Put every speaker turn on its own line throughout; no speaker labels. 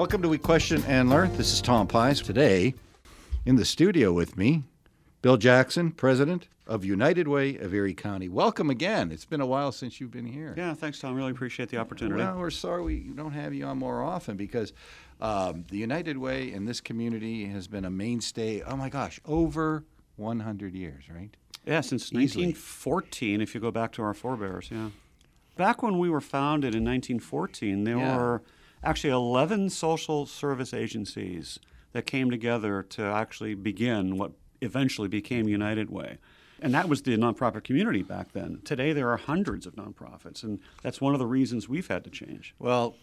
Welcome to We Question and Learn. This is Tom Pysz. Today, in the studio with me, Bill Jackson, President of United Way of Erie County. Welcome again. It's been a while since you've been here.
Yeah, thanks, Tom. Really appreciate the opportunity.
Well, we're sorry we don't have you on more often because um, the United Way in this community has been a mainstay, oh my gosh, over 100 years, right?
Yeah, since
Easily.
1914, if you go back to our forebears, yeah. Back when we were founded in 1914, there
Yeah.
were actually 11 social service agencies that came together to actually begin what eventually became United Way. And that was the nonprofit community back then. Today, there are hundreds of nonprofits, and that's one of the reasons we've had to change.
Well,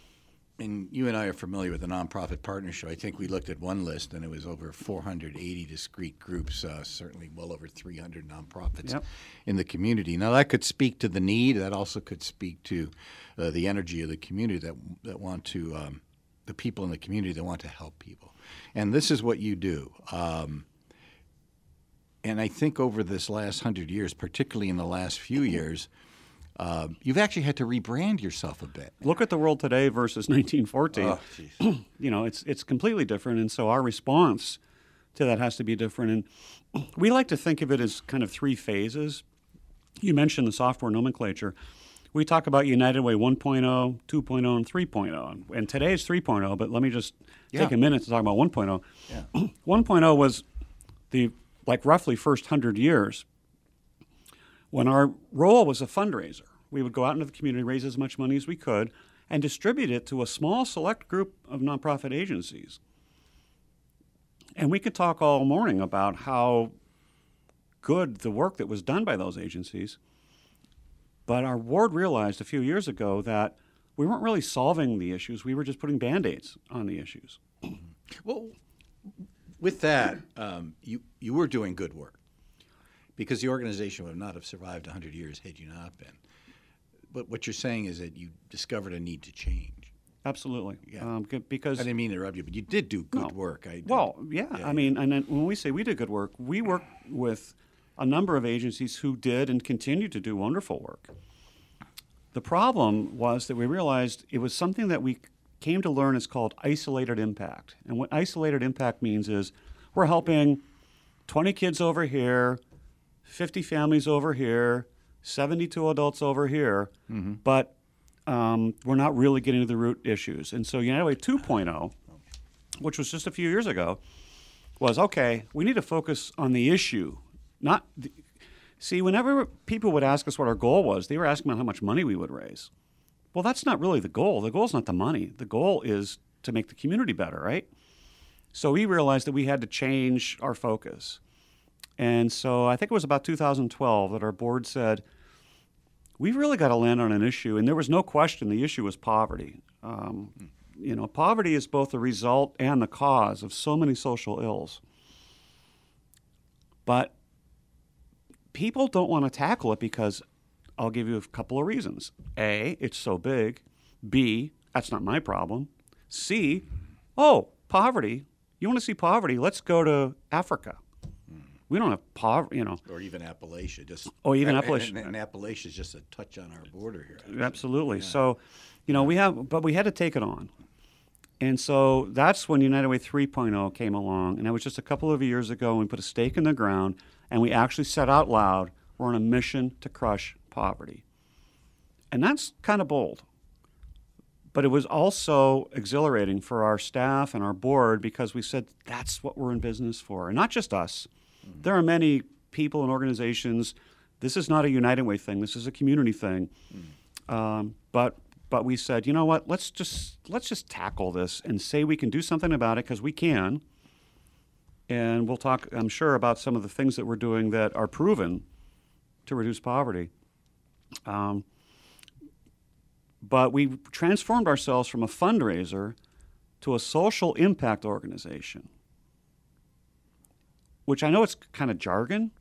and you and I are familiar with the nonprofit partnership. I think we looked at one list, and it was over 480 discrete groups, uh, certainly well over 300 nonprofits
Yep.
in the community. Now, that could speak to the need. That also could speak to uh, the energy of the community that that want to, um, the people in the community that want to help people. And this is what you do. Um, and I think over this last hundred years, particularly in the last few years, uh, you've actually had to rebrand yourself a bit.
Look at the world today versus 1914.
Oh,
you know, it's it's completely different, and so our response to that has to be different. And we like to think of it as kind of three phases. You mentioned the software nomenclature. We talk about United Way 1.0, 2.0, and 3.0. And- today is 3.0, but let me just take a minute to talk about 1.0.
Yeah.
1.0 was the like roughly first 100 years when our role was a fundraiser. We would go out into the community, raise as much money as we could, and distribute it to a small select group of nonprofit agencies. And we could talk all morning about how good the work that was done by those agencies. But our board realized a few years ago that we weren't really solving the issues, we were just putting band aids on the issues.
Well, with that, um, you you were doing good work because the organization would not have survived 100 years had you not been. But what you're saying is that you discovered a need to change.
Absolutely.
Yeah.
Um, because
I didn't mean to interrupt you, but you did do good
No.
work. I did.
Well, yeah.
Yeah,
I mean, and then when we say we did good work, we work with a number of agencies who did and continue to do wonderful work. The problem was that we realized it was something that we came to learn is called isolated impact. And what isolated impact means is we're helping 20 kids over here, 50 families over here, 72 adults over here, but um, we're not really getting to the root issues. And so United Way 2.0, which was just a few years ago, was okay, we need to focus on the issue, not the, see, whenever people would ask us what our goal was, they were asking about how much money we would raise. Well, that's not really the goal. The goal is not the money. The goal is to make the community better, right? So we realized that we had to change our focus. And so I think it was about 2012 that our board said, we've really got to land on an issue. And there was no question the issue was poverty. Um, you know, poverty is both the result and the cause of so many social ills. But people don't want to tackle it because I'll give you a couple of reasons. A, it's so big. B, that's not my problem. C, oh, poverty. You want to see poverty? Let's go to Africa. We don't have poverty, you know.
or even Appalachia. Just
Oh, even Appalachia.
And, and Appalachia is just a touch on our border here.
Absolutely. So, you know, we have, but we had to take it on. And so that's when United Way 3.0 came along. And that was just a couple of years ago. And we put a stake in the ground and we actually said out loud, we're on a mission to crush poverty. And that's kind of bold. But it was also exhilarating for our staff and our board because we said that's what we're in business for. And not just us. There are many people and organizations. This is not a United Way thing. This is a community thing. Um, but but we said, you know what? Let's just let's just tackle this and say we can do something about it because we can. And we'll talk, I'm sure, about some of the things that we're doing that are proven to reduce poverty. Um, but we transformed ourselves from a fundraiser to a social impact organization, which I know it's kind of jargon,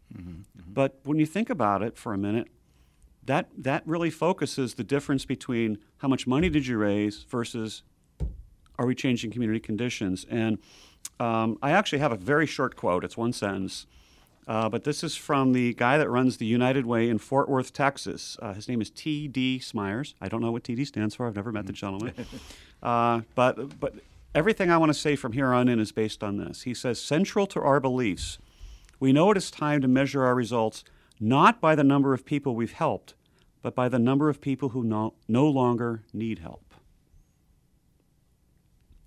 but when you think about it for a minute, that that really focuses the difference between how much money did you raise versus are we changing community conditions. And um, I actually have a very short quote. It's one sentence. Uh, but this is from the guy that runs the United Way in Fort Worth, Texas. Uh, his name is T.D. Smyers. I don't know what T.D. stands for. I've never met the gentleman. uh, but but everything I want to say from here on in is based on this. He says, central to our beliefs, we know it is time to measure our results not by the number of people we've helped, but by the number of people who no, no longer need help.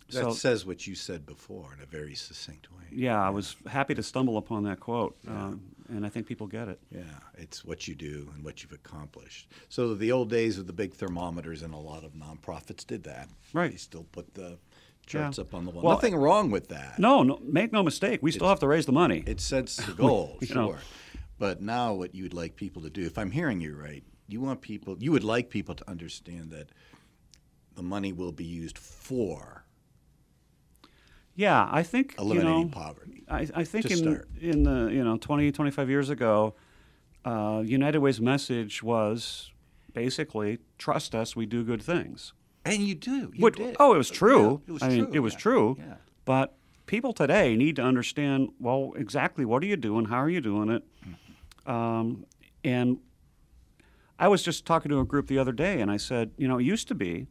That
So-
says what you said before in a very succinct way.
Yeah, I was happy to stumble upon that quote, um, and I think people get it.
Yeah, it's what you do and what you've accomplished. So the old days of the big thermometers and a lot of nonprofits did that.
Right.
They still put the charts
Yeah.
up on the wall.
Well,
Nothing wrong with that.
No, no, make no mistake, we still have to raise the money.
It sets the goal, sure.
know.
But now what you'd like people to do, if I'm hearing you right, you want people you would like people to understand that the money will be used for
yeah, I think
eliminating
you know,
poverty.
I, I think in
start.
in the you know 20, 25 years ago, uh, United Way's message was basically trust us, we do good things.
And you do. You did.
oh, it was true.
Yeah, it was
I mean,
true.
it was
yeah.
true.
Yeah.
But people today need to understand well exactly what are you doing, how are you doing it, um, and I was just talking to a group the other day, and I said, you know, it used to be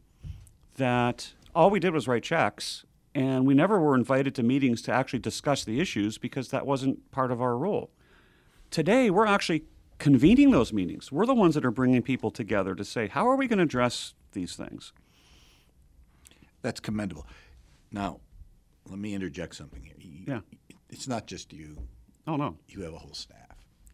that all we did was write checks, and we never were invited to meetings to actually discuss the issues because that wasn't part of our role. Today, we're actually convening those meetings. We're the ones that are bringing people together to say, how are we going to address these things?
That's commendable. Now, let me interject something here. You-
Yeah.
It's not just you.
Oh no.
You have a whole staff.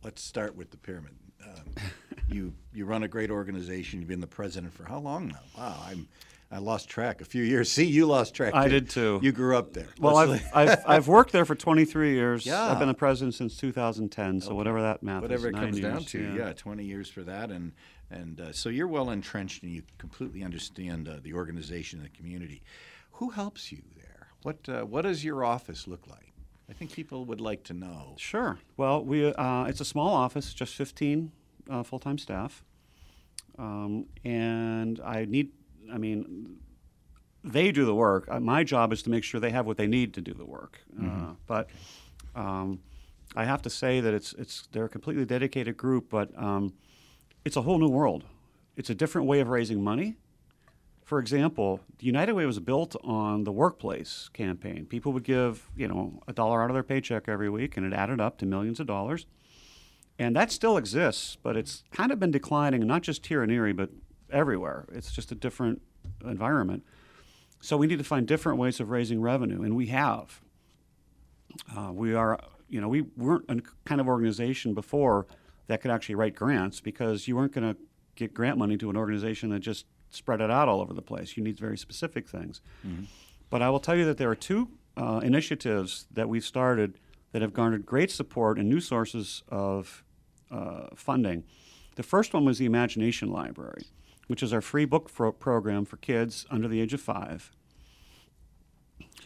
Let's start with the pyramid. Um, you you run a great organization. You've been the president for how long now? Wow, I'm I lost track. A few years. See, you lost track.
I
too.
did too.
You grew up there.
Well, I've, I've, I've worked there for 23 years.
Yeah.
I've been the president since 2010, so whatever that math
whatever
is.
it comes down
years,
to. Yeah. 20 years for that, and and uh, so you're well entrenched and you completely understand uh, the organization and the community. Who helps you there? What uh, what does your office look like? I think people would like to know.
Sure. Well, we uh, it's a small office, just 15 uh, full-time staff, um, and I need. I mean, they do the work. Uh, my job is to make sure they have what they need to do the work. Uh, but um, I have to say that it's it's they're a completely dedicated group, but um, it's a whole new world. It's a different way of raising money. For example, the United Way was built on the workplace campaign. People would give, you know, a dollar out of their paycheck every week, and it added up to millions of dollars. And that still exists, but it's kind of been declining, not just here in Erie, but everywhere. It's just a different environment. So we need to find different ways of raising revenue, and we have. Uh, we are, you know, we weren't a kind of organization before that could actually write grants because you weren't going to get grant money to an organization that just spread it out all over the place. You need very specific things. But I will tell you that there are two uh, initiatives that we've started that have garnered great support and new sources of uh, funding. The first one was the Imagination Library, which is our free book pro- program for kids under the age of five.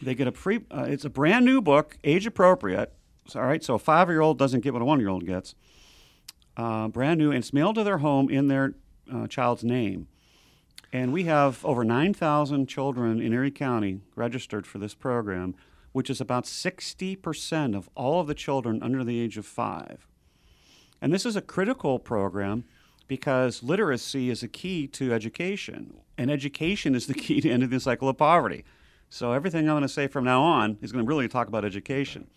They get a free. Uh, it's a brand new book, age appropriate. All right, so a five-year-old doesn't get what a one-year-old gets. Uh, brand new, and it's mailed to their home in their uh, child's name. And we have over 9,000 children in Erie County registered for this program, which is about 60% of all of the children under the age of five. And this is a critical program because literacy is a key to education, and education is the key to ending the cycle of poverty. So everything I'm going to say from now on is going to really talk about education.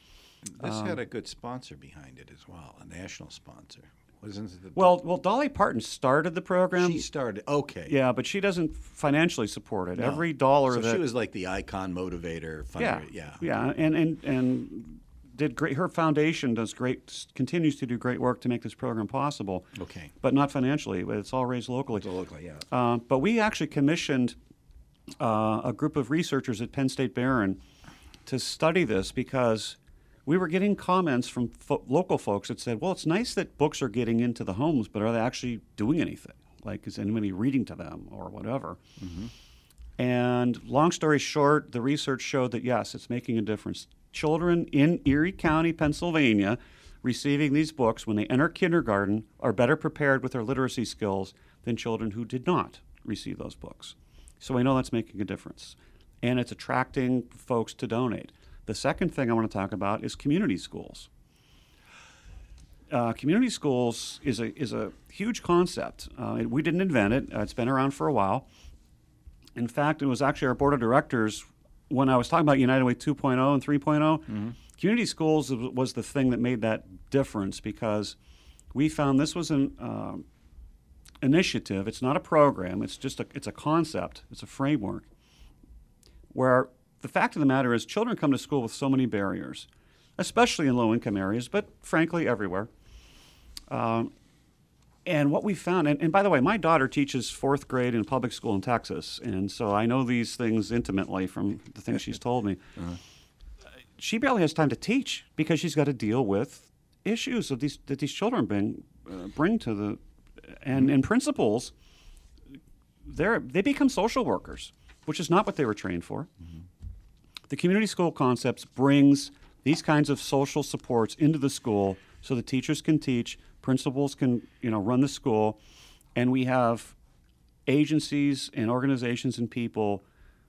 This
Um,
had a good sponsor behind it as well, a national sponsor. Wasn't? The,
Well, well, Dolly Parton started the program.
she started. Okay.
yeah, but she doesn't financially support it.
No.
Every dollar
So
that
she was like the icon motivator.
yeah,
Yeah.
yeah, and and and did great. Her foundation does great, continues to do great work to make this program possible.
Okay.
but not financially. It's all raised locally.
So locally, yeah.
Uh, but we actually commissioned uh, a group of researchers at Penn State Behrend to study this because we were getting comments from fo- local folks that said, "Well, it's nice that books are getting into the homes, but are they actually doing anything? Like, is anybody reading to them or whatever?" Mm-hmm. And long story short, the research showed that yes, it's making a difference. Children in Erie County, Pennsylvania, receiving these books when they enter kindergarten are better prepared with their literacy skills than children who did not receive those books. So we know that's making a difference. And it's attracting folks to donate. The second thing I want to talk about is community schools. Uh, community schools is a, is a huge concept. Uh, we didn't invent it, uh, it's been around for a while. In fact, it was actually our board of directors when I was talking about United Way 2.0 and 3.0, community schools was- was the thing that made that difference because we found this was an um, initiative. It's not a program. It's just a it's a concept. It's a framework where the fact of the matter is children come to school with so many barriers, especially in low income areas, but frankly everywhere. Um, and what we found, and, and by the way, my daughter teaches fourth grade in a public school in Texas, and so I know these things intimately from the things she's told me. She barely has time to teach because she's got to deal with issues of these that these children bring uh, bring to the and and principals. They're they become social workers, which is not what they were trained for. The community school concepts brings these kinds of social supports into the school so the teachers can teach, principals can you know run the school, and we have agencies and organizations and people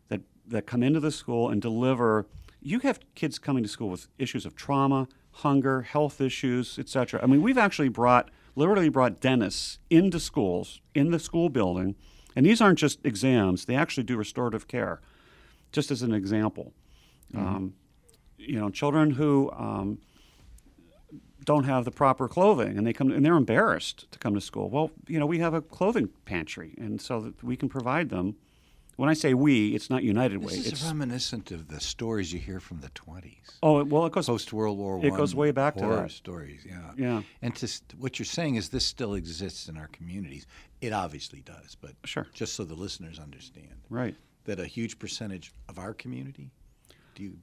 that that come into the school and deliver. You have kids coming to school with issues of trauma, hunger, health issues, etc. I mean, we've actually brought literally brought dentists into schools in the school building, and these aren't just exams; they actually do restorative care. Just as an example, um, you know, children who um, don't have the proper clothing and they come and they're embarrassed to come to school. Well, you know, we have a clothing pantry, and so that we can provide them. When I say we, it's not United Way.
This is
It's
reminiscent of the stories you hear from the 20s.
oh well, it goes
Post World War
It goes way back to
horror stories. Yeah,
Yeah.
And to, what you're saying is this still exists in our communities. It obviously does, but
Sure.
just so the listeners understand
right.
that a huge percentage of our community, do you?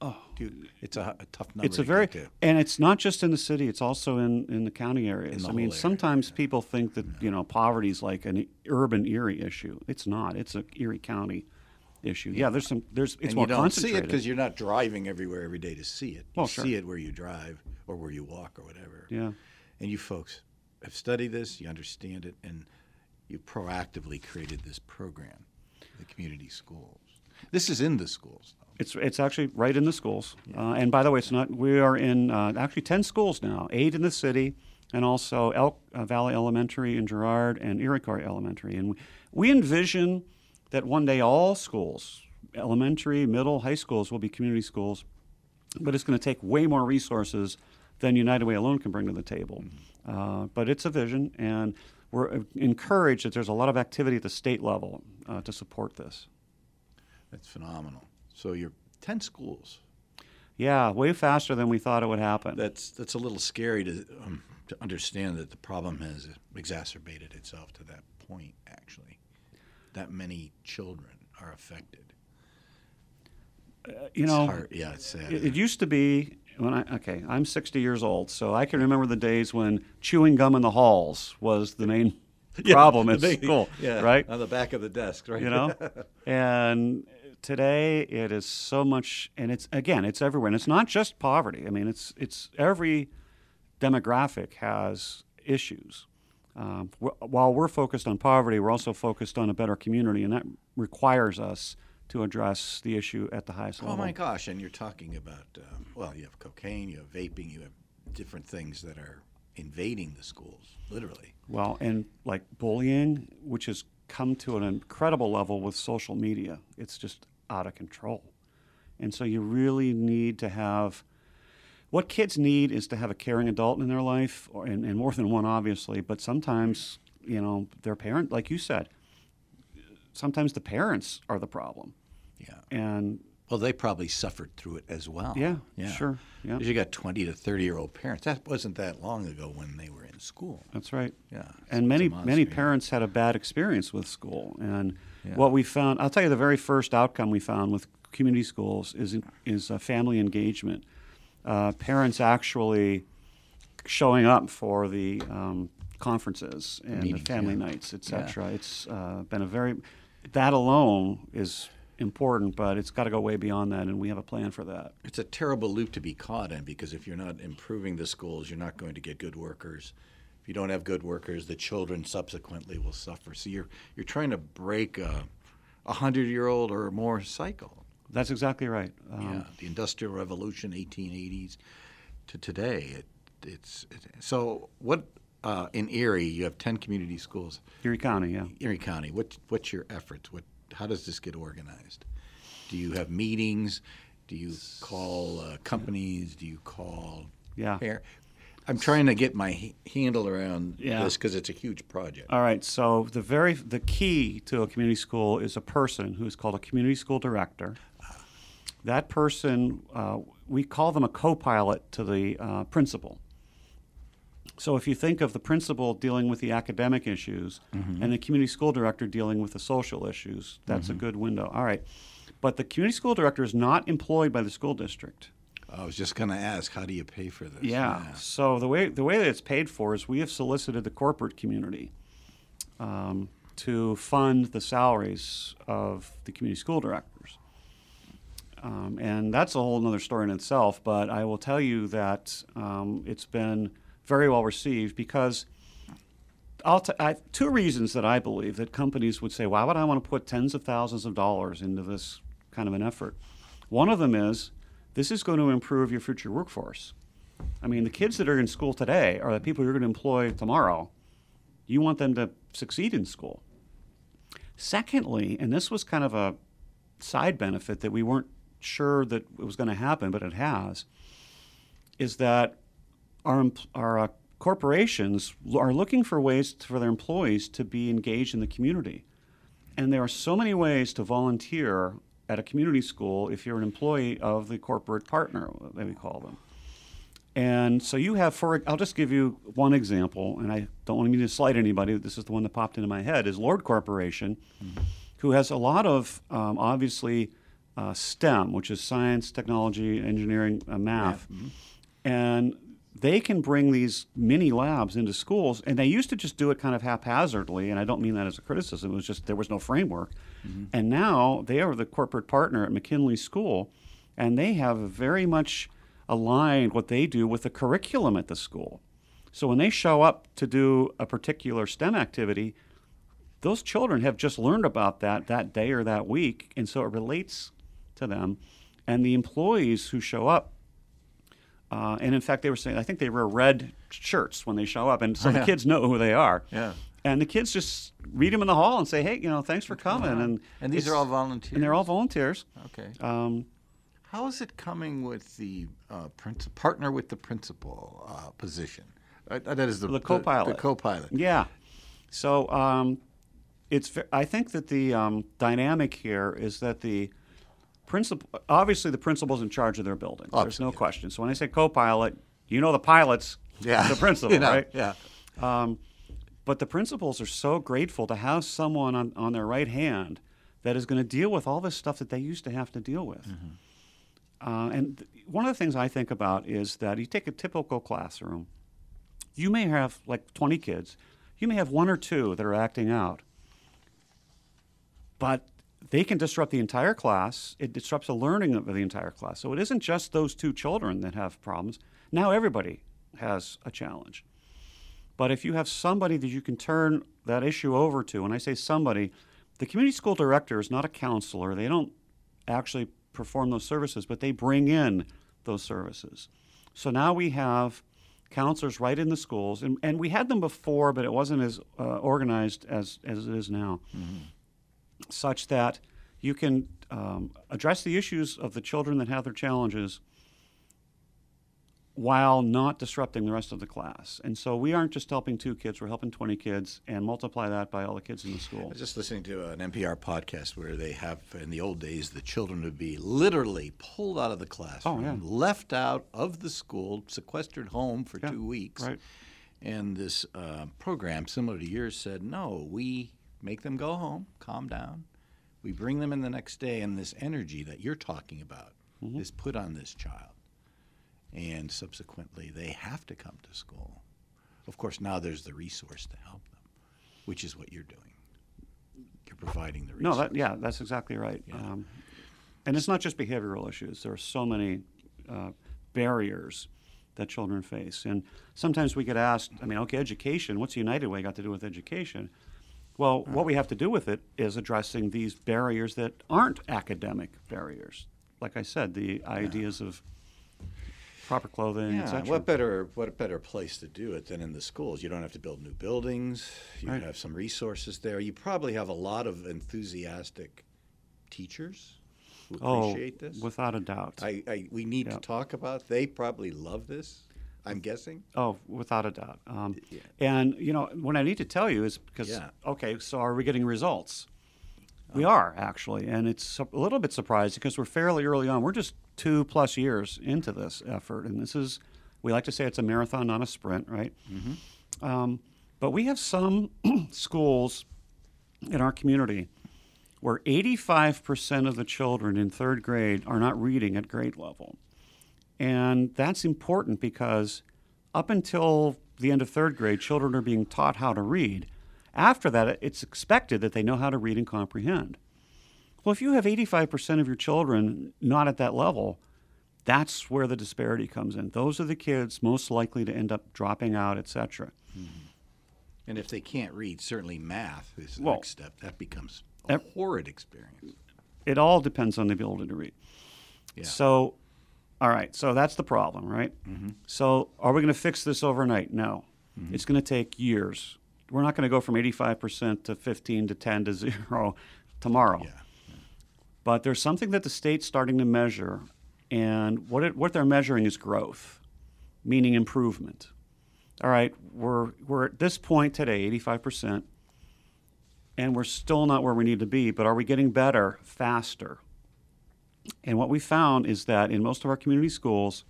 Oh, do you, it's a, a tough number.
It's a very and it's not just in the city; it's also in, in the county areas.
the
I mean,
area,
sometimes people think that you know poverty is like an urban Erie issue. It's not. It's a Erie County issue. Yeah, there's some. There's it's
and
more
you don't see it because you're not driving everywhere every day to see it. You
Well, sure.
see it where you drive or where you walk or whatever.
yeah.
And you folks have studied this, you understand it, and you proactively created this program, the community schools. This is in the schools, though.
It's it's actually right in the schools. Uh, and by the way, it's not. We are in uh, actually ten schools now. Eight in the city, and also Elk uh, Valley Elementary in Girard and Iroquois Elementary. And we, we envision that one day all schools, elementary, middle, high schools, will be community schools. But it's going to take way more resources than United Way alone can bring to the table. Uh, but it's a vision, and we're encouraged that there's a lot of activity at the state level uh, to support this.
That's phenomenal. So you're 10 schools.
Yeah, way faster than we thought it would happen.
That's, that's a little scary to, um, to understand that the problem has exacerbated itself to that point, actually. That many children are affected.
you
It's
know,
hard. Yeah, it's sad.
it, it used to be when I okay, I'm 60 years old, so I can remember the days when chewing gum in the halls was the main problem at school,
yeah,
right?
On the back of the desk, right?
You know, and today it is so much, and it's again, it's everywhere, and it's not just poverty. I mean, it's it's every demographic has issues. Um, wh- while we're focused on poverty, we're also focused on a better community, and that requires us to address the issue at the highest level.
Oh my gosh! And you're talking about um, well, you have cocaine, you have vaping, you have different things that are invading the schools, literally.
Well, and like bullying, which has come to an incredible level with social media, it's just out of control. And so you really need to have what kids need is to have a caring adult in their life, or, and, and more than one, obviously. But sometimes, you know, their parent, like you said, sometimes the parents are the problem.
Yeah.
And
Well, they probably suffered through it as well.
Yeah, yeah. sure, yeah.
you got 20 to 30 year old parents. That wasn't that long ago when they were school.
That's right.
Yeah,
And many many parents had a bad experience with school. And
Yeah.
what we found, I'll tell you, the very first outcome we found with community schools is is uh, family engagement. Uh, parents actually showing up for the um, conferences and the family
yeah.
nights, etc. It's uh, been a very that alone is important, but it's got to go way beyond that, and we have a plan for that.
It's a terrible loop to be caught in because if you're not improving the schools, you're not going to get good workers. If you don't have good workers, the children subsequently will suffer. So you're you're trying to break a, a hundred year old or more cycle.
That's exactly right. Um,
yeah, the Industrial Revolution, 1880s, to today. It, it's it, so what uh, in Erie you have 10 community schools.
Erie County, yeah.
Erie County, what what's your efforts? What how does this get organized? Do you have meetings? Do you call uh, companies? Do you call?
Yeah.
I'm trying to get my h- handle around
Yeah.
this because it's a huge project.
All right. So the very the key to a community school is a person who is called a community school director. That person, uh, we call them a co-pilot to the uh, principal. So if you think of the principal dealing with the academic issues and the community school director dealing with the social issues, that's a good window. All right. But the community school director is not employed by the school district.
I was just going to ask, how do you pay for this?
Yeah. So the way the way that it's paid for is we have solicited the corporate community um, to fund the salaries of the community school directors, um, and that's a whole other story in itself. But I will tell you that um, it's been very well received because. I'll t- I, two reasons that I believe that companies would say, "Why would I want to put tens of thousands of dollars into this kind of an effort?" One of them is this is going to improve your future workforce. I mean, the kids that are in school today are the people you're going to employ tomorrow. You want them to succeed in school. Secondly, and this was kind of a side benefit that we weren't sure that it was going to happen, but it has, is that our, our uh, corporations are looking for ways for their employees to be engaged in the community. And there are so many ways to volunteer at a community school if you're an employee of the corporate partner, that we call them. And so you have, for I'll just give you one example, and I don't want me to slight anybody. This is the one that popped into my head. Is Lord Corporation, who has a lot of um, obviously uh, STEM, which is science, technology, engineering, uh, math, and they can bring these mini labs into schools, and they used to just do it kind of haphazardly. And I don't mean that as a criticism; it was just there was no framework. Mm-hmm. And now they are the corporate partner at McKinley School, and they have very much aligned what they do with the curriculum at the school. So when they show up to do a particular STEM activity, those children have just learned about that that day or that week, and so it relates to them. And the employees who show up, uh, and in fact, they were saying, I think they wear red shirts when they show up, and so the
Yeah.
kids know who they are.
Yeah.
And the kids just read them in the hall and say, "Hey, you know, thanks for coming." And
And these are all volunteers.
and they're all volunteers.
Okay.
Um,
How is it coming with the uh, princi- partner with the principal uh, position? Uh, that is the,
The co-pilot.
The, co-pilot.
Yeah. So um, it's. I think that the um, dynamic here is that the principal. Obviously, the principal's in charge of their building. There's no
Absolutely.
question. So when I say co-pilot, you know the pilots.
Yeah.
The principal,
You know,
right?
Yeah.
Um, but the principals are so grateful to have someone on, on their right hand that is going to deal with all this stuff that they used to have to deal with. Uh, and th- one of the things I think about is that you take a typical classroom, you may have like 20 kids, you may have one or two that are acting out, but they can disrupt the entire class. It disrupts the learning of the entire class. So it isn't just those two children that have problems. Now everybody has a challenge. But if you have somebody that you can turn that issue over to, and I say somebody, the community school director is not a counselor. They don't actually perform those services, but they bring in those services. So now we have counselors right in the schools, and, and we had them before, but it wasn't as uh, organized as, as it is now, such that you can um, address the issues of the children that have their challenges while not disrupting the rest of the class. And so we aren't just helping two kids, we're helping 20 kids and multiply that by all the kids in the school.
I was just listening to an NPR podcast where they have, in the old days, the children would be literally pulled out of the classroom,
yeah.
left out of the school, sequestered home for
Yeah,
two weeks.
right.
And this uh, program, similar to yours, said, no, we make them go home, calm down. We bring them in the next day, and this energy that you're talking about
Mm-hmm.
is put on this child. And subsequently, they have to come to school. Of course, now there's the resource to help them, which is what you're doing. You're providing the
No,
resource.
that, yeah, that's exactly right. Um, and it's not just behavioral issues. There are so many uh, barriers that children face. And sometimes we get asked, I mean, okay, education, what's United Way got to do with education? Well, what we have to do with it is addressing these barriers that aren't academic barriers. Like I said, the ideas of proper clothing,
Yeah, what better what a better place to do it than in the schools? You don't have to build new buildings. You
Right.
have some resources there. You probably have a lot of enthusiastic teachers who
Oh,
appreciate this.
without a doubt.
I, I we need
Yeah.
to talk about. They probably love this. I'm guessing.
Oh, without a doubt. Um,
Yeah.
And you know what I need to tell you is because
Yeah.
okay, so are we getting results? We are actually, and it's a little bit surprising because we're fairly early on. We're just two plus years into this effort, and this is we like to say it's a marathon, not a sprint, right? Um, but we have some schools in our community where 85% of the children in third grade are not reading at grade level. And that's important because up until the end of third grade, children are being taught how to read. After that, it's expected that they know how to read and comprehend. Well, if you have 85% of your children not at that level, that's where the disparity comes in. Those are the kids most likely to end up dropping out, etc. Mm-hmm.
And if they can't read, certainly math is the
Well,
next step. That becomes a horrid experience.
It all depends on the ability to read.
Yeah.
So, all right, so that's the problem, right? Mm-hmm. So, are we going to fix this overnight? No. Mm-hmm. It's going to take years. We're not going to go from 85% to 15 to 10 to 0 tomorrow.
Yeah.
But there's something that the state's starting to measure, and what, it, what they're measuring is growth, meaning improvement. All right, we're, we're at this point today, 85%, and we're still not where we need to be, but are we getting better faster? And what we found is that in most of our community schools,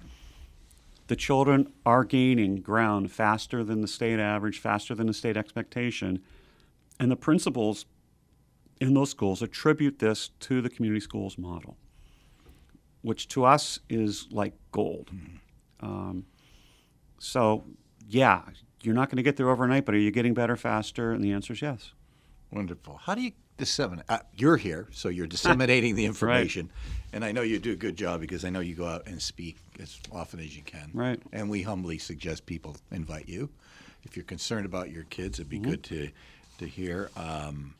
the children are gaining ground faster than the state average, faster than the state expectation. And the principals in those schools attribute this to the community schools model, which to us is like gold. Um, so, yeah, you're not going to get there overnight, but are you getting better faster? And the answer is yes.
Wonderful. How do you disseminate? Uh, you're here, so you're disseminating the information, and I know you do a good job because I know you go out and speak as often as you can.
Right.
And we humbly suggest people invite you. If you're concerned about your kids, it'd be
Mm-hmm.
good to to hear. Um,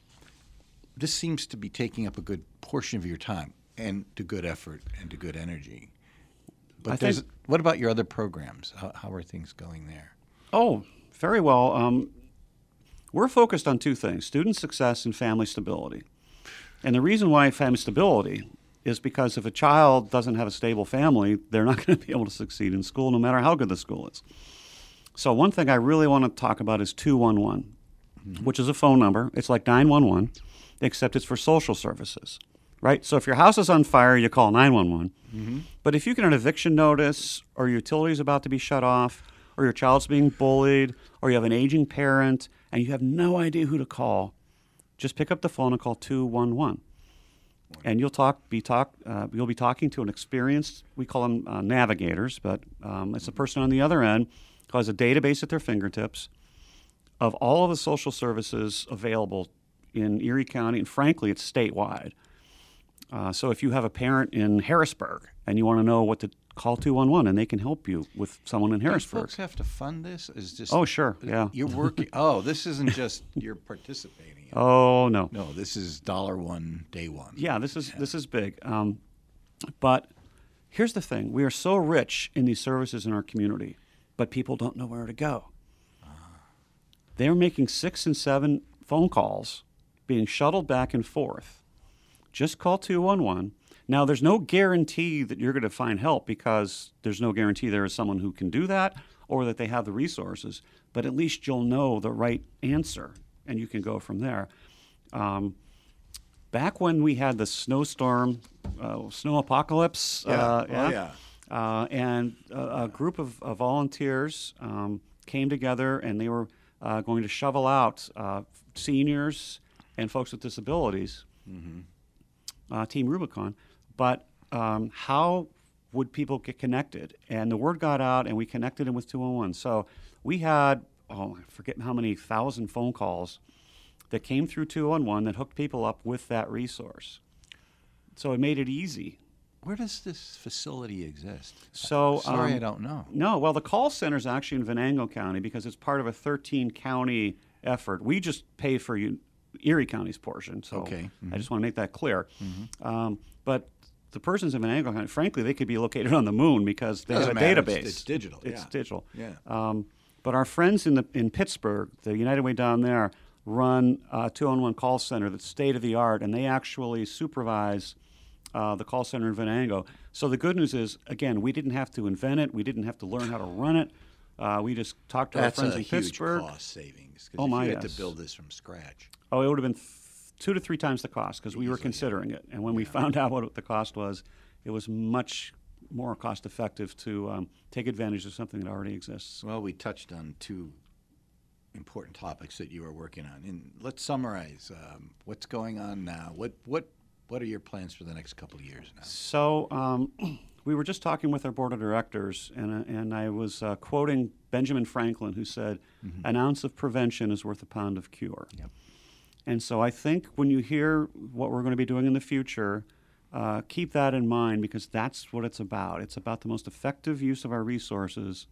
this seems to be taking up a good portion of your time and to good effort and to good energy. But there's,
think-
what about your other programs? How, how are things going there?
Oh, very well. Um, we're focused on two things student success and family stability. And the reason why family stability is because if a child doesn't have a stable family, they're not going to be able to succeed in school no matter how good the school is. So, one thing I really want to talk about is 211, mm-hmm. which is a phone number. It's like 911, except it's for social services, right? So, if your house is on fire, you call 911. Mm-hmm. But if you get an eviction notice, or your utilities about to be shut off, or your child's being bullied, or you have an aging parent, and you have no idea who to call, just pick up the phone and call 211 and you'll talk be talk uh, you'll be talking to an experienced we call them uh, navigators but um, it's a person on the other end who has a database at their fingertips of all of the social services available in Erie County and frankly it's statewide. Uh, so if you have a parent in Harrisburg and you want to know what to call 211 and they can help you with someone in
Do
Harrisburg
folks have to fund this? Is just
Oh, sure, yeah.
You're working. oh, this isn't just you're participating. in
oh no
No, this is dollar one, day one.
Yeah, this is this is big. Um, but here's the thing: we are so rich in these services in our community, but people don't know where to go. They're making six and seven phone calls, being shuttled back and forth. Just call two one one. Now, there's no guarantee that you're going to find help because there's no guarantee there is someone who can do that or that they have the resources. But at least you'll know the right answer, and you can go from there. Um, back when we had the snowstorm, uh, snow apocalypse,
Yeah.
uh,
Oh, yeah.
Uh, and a, a group of, of volunteers um, came together and they were uh, going to shovel out uh, seniors and folks with disabilities, uh, Team Rubicon. But um, how would people get connected? And the word got out, and we connected them with 211. So we had, oh, I forget how many thousand phone calls that came through 211 that hooked people up with that resource. So it made it easy.
Where does this facility exist?
So
Sorry,
um,
I don't know.
No, well, the call center is actually in Venango County because it's part of a 13 county effort. We just pay for you, Erie County's portion. So
Okay.
I just want to make that clear. Um, but the persons in Venango County, frankly, they could be located on the moon because they have a
matter.
database.
It's- it's digital,
It's
yeah.
digital.
Yeah.
Um, but our friends in the in Pittsburgh, the United Way down there, run a two-on-one call center that's state of the art, and they actually supervise uh, the call center in Venango. So the good news is, again, we didn't have to invent it. We didn't have to learn how to run it. Uh, we just talked to
That's
our friends
a
in
huge
Pittsburgh.
cost savings.
Oh,
if
my,
you had
yes.
to build this from scratch.
Oh, it would have been th- two to three times the cost because we were considering it. And when we found out what the cost was, it was much more cost effective to um, take advantage of something that already exists.
Well, we touched on two important topics that you are working on, and let's summarize um, what's going on now. What what what are your plans for the next couple of years now?
So um, we were just talking with our board of directors, and, uh, and I was uh, quoting Benjamin Franklin, who said, "An ounce of prevention is worth a pound of cure."
Yep.
And so I think when you hear what we're going to be doing in the future, uh, keep that in mind because that's what it's about. It's about the most effective use of our resources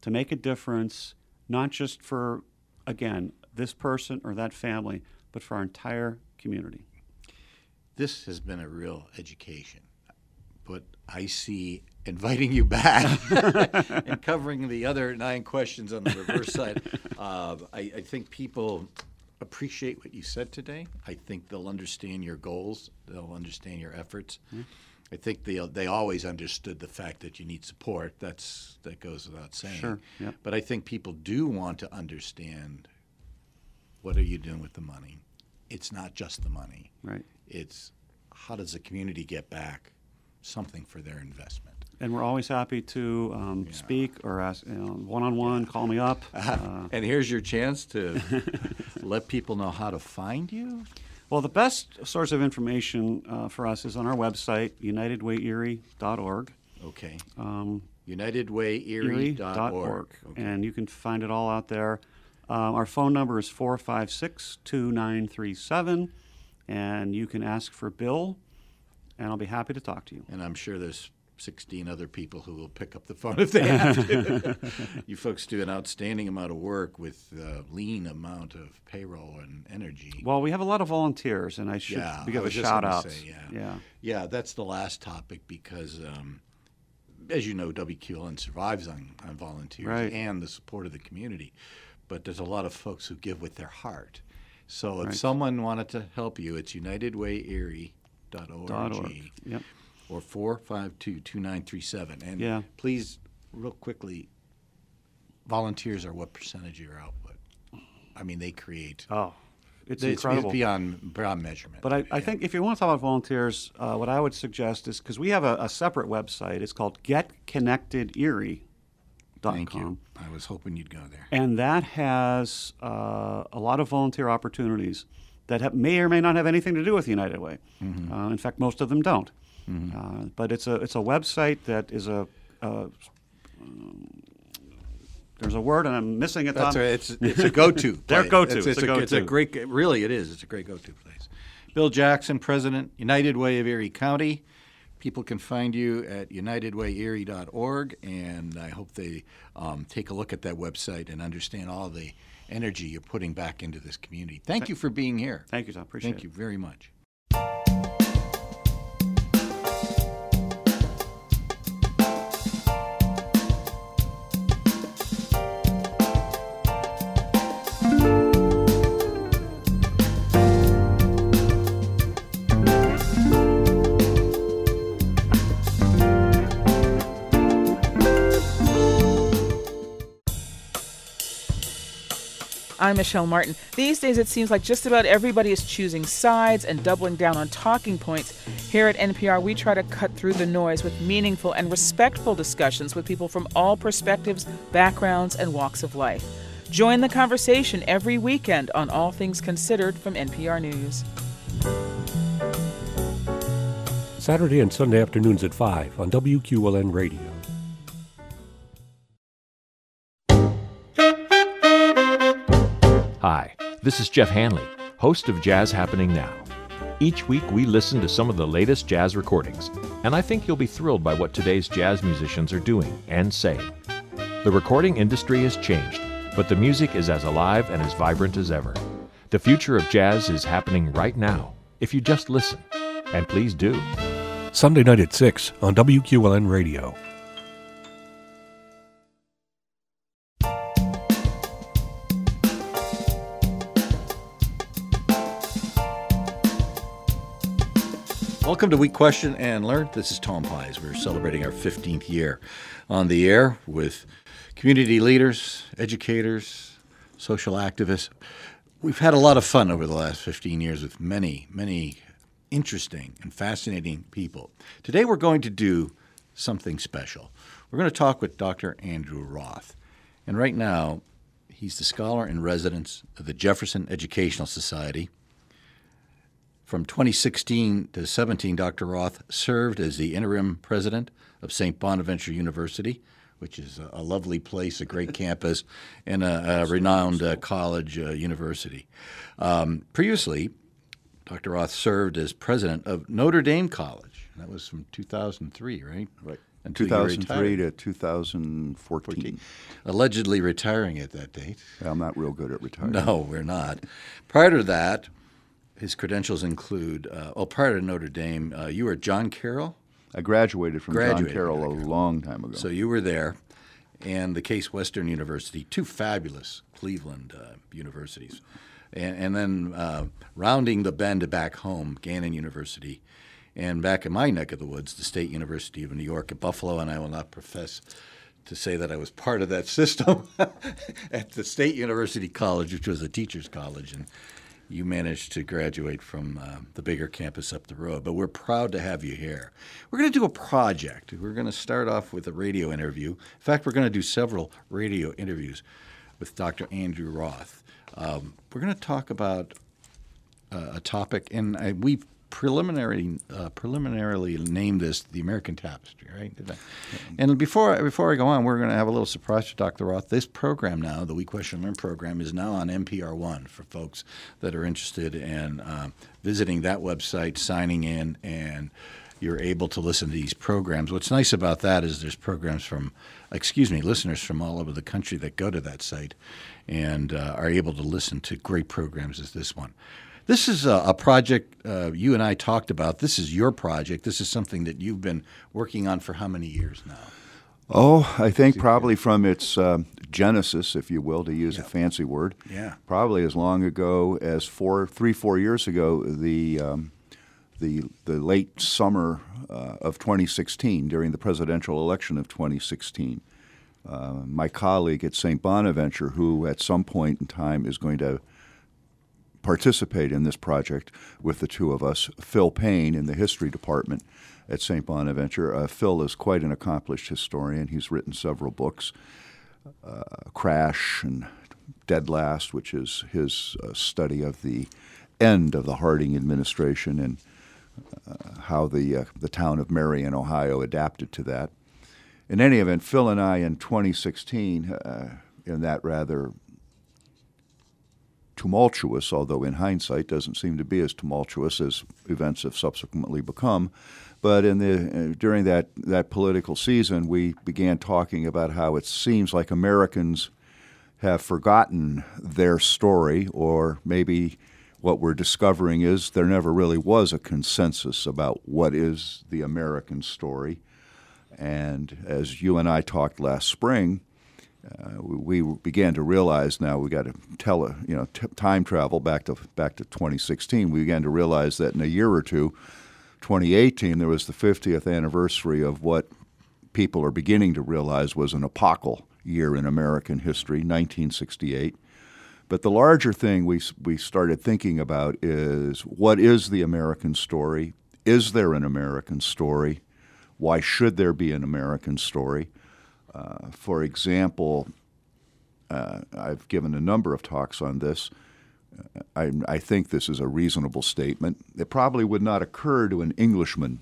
to make a difference, not just for, again, this person or that family, but for our entire community.
This has been a real education, but I see inviting you back and covering the other nine questions on the reverse side. Uh, I, I think people appreciate what you said today. I think they'll understand your goals. They'll understand your efforts. Hmm. I think they they always understood the fact that you need support. That's that goes without saying.
Sure, yeah.
But I think people do want to understand what are you doing with the money. It's not just the money.
Right.
It's how does the community get back something for their investment?
And we're always happy to um, speak or ask one-on-one. Call me up. Uh,
and here's your chance to let people know how to find you.
well, the best source of information uh, for us is on our website, unitedwayerie.org.
Okay.
Um,
UnitedWayErie.org. Okay.
And you can find it all out there. Um, our phone number is 456 2937. And you can ask for Bill, and I'll be happy to talk to you.
And I'm sure there's 16 other people who will pick up the phone if they have to. you folks do an outstanding amount of work with a lean amount of payroll and energy.
Well, we have a lot of volunteers, and I should
Yeah,
give a shout out.
say, yeah.
yeah.
Yeah, that's the last topic because, um, as you know, WQLN survives on, on volunteers
Right.
and the support of the community. But there's a lot of folks who give with their heart. So if
Right.
someone wanted to help you, it's unitedwayerie.org.
Yep.
Or 452-2937. And
Yeah.
please, real quickly, volunteers are what percentage of your output? I mean, they create.
Oh, it's
it's, it's beyond, beyond measurement.
But I, I
Yeah.
think if you want to talk about volunteers, uh, what I would suggest is because we have a, a separate website. It's called GetConnectedErie.com.
Thank you. I was hoping you'd go there.
And that has uh, a lot of volunteer opportunities that have, may or may not have anything to do with United Way.
Mm-hmm.
Uh, in fact, most of them don't. Uh, but it's a it's a website that is a uh, um, there's a word and I'm missing it.
That's
Tom.
a, it's it's a go-to.
Their go-to.
It's,
It's
it's
a
a, it's a great. Really, it is. It's a great go-to place. Bill Jackson, President, United Way of Erie County. People can find you at unitedwayerie.org, and I hope they um, take a look at that website and understand all the energy you're putting back into this community. Thank you for being here.
Thank you, Tom. Appreciate
Thank
it.
you very much.
I'm Michelle Martin. These days, it seems like just about everybody is choosing sides and doubling down on talking points. Here at NPR, we try to cut through the noise with meaningful and respectful discussions with people from all perspectives, backgrounds, and walks of life. Join the conversation every weekend on All Things Considered from NPR News.
Saturday and Sunday afternoons at 5 on WQLN Radio.
Hi, this is Jeff Hanley, host of Jazz Happening Now. Each week we listen to some of the latest jazz recordings, and I think you'll be thrilled by what today's jazz musicians are doing and saying. The recording industry has changed, but the music is as alive and as vibrant as ever. The future of jazz is happening right now, if you just listen. And please do.
Sunday night at 6 on WQLN Radio.
Welcome to We Question and Learn. This is Tom Pysz. We're celebrating our 15th year on the air with community leaders, educators, social activists. We've had a lot of fun over the last 15 years with many, many interesting and fascinating people. Today we're going to do something special. We're going to talk with Dr. Andrew Roth. And right now, he's the scholar in residence of the Jefferson Educational Society. From 2016 to 17, Dr. Roth served as the interim president of St. Bonaventure University, which is a, lovely place, a great campus, and a, a renowned uh, college uh, university. Um, previously, Dr. Roth served as president of Notre Dame College. That was from 2003, right?
Right.
Until
2003 to 2014.
Allegedly retiring at that date.
I'm not real good at retiring.
No, we're not. Prior to that, his credentials include, uh, oh, prior to Notre Dame, uh, you were John Carroll.
I graduated from
Graduated
John Carroll a long time ago.
So you were there, and the Case Western University, two fabulous Cleveland uh, universities. And, and then uh, rounding the bend back home, Gannon University. And back in my neck of the woods, the State University of New York at Buffalo, and I will not profess to say that I was part of that system at the State University College, which was a teacher's college. And you managed to graduate from uh, the bigger campus up the road. But we're proud to have you here. We're going to do a project. We're going to start off with a radio interview. In fact, we're going to do several radio interviews with Dr. Andrew Roth. Um, we're going to talk about uh, a topic, and I, we've preliminary uh, preliminarily named this the American Tapestry, right? And before before I go on, we're going to have a little surprise for Dr. Roth. This program now, the We Question Learn program, is now on NPR One for folks that are interested in um, visiting that website, signing in, and you're able to listen to these programs. What's nice about that is there's programs from, excuse me, listeners from all over the country that go to that site and uh, are able to listen to great programs as this one. This is a, a project uh, you and I talked about. This is your project. This is something that you've been working on for how many years now?
oh, I think probably from its um, genesis, if you will, to use a fancy word.
Yeah.
Probably as long ago as four, three, four years ago, the um, the the late summer uh, of 2016, during the presidential election of 2016. Uh, my colleague at St. Bonaventure, who at some point in time is going to participate in this project with the two of us, Phil Payne in the history department at St. Bonaventure. Uh, Phil is quite an accomplished historian. He's written several books, uh, Crash and Dead Last, which is his uh, study of the end of the Harding administration and uh, how the uh, the town of Marion, Ohio, adapted to that. In any event, Phil and I in 2016, uh, in that rather tumultuous, although in hindsight doesn't seem to be as tumultuous as events have subsequently become. But in the uh, during that that political season, we began talking about how it seems like Americans have forgotten their story, or maybe what we're discovering is there never really was a consensus about what is the American story. And as you and I talked last spring, uh, we we began to realize now we got to tell a you know t- time travel back to back to 2016. We began to realize that in a year or two, 2018, there was the 50th anniversary of what people are beginning to realize was an epochal year in American history, 1968. But the larger thing we we started thinking about is what is the American story? Is there an American story? Why should there be an American story? Uh, for example, uh, I've given a number of talks on this. Uh, I, I think this is a reasonable statement. It probably would not occur to an Englishman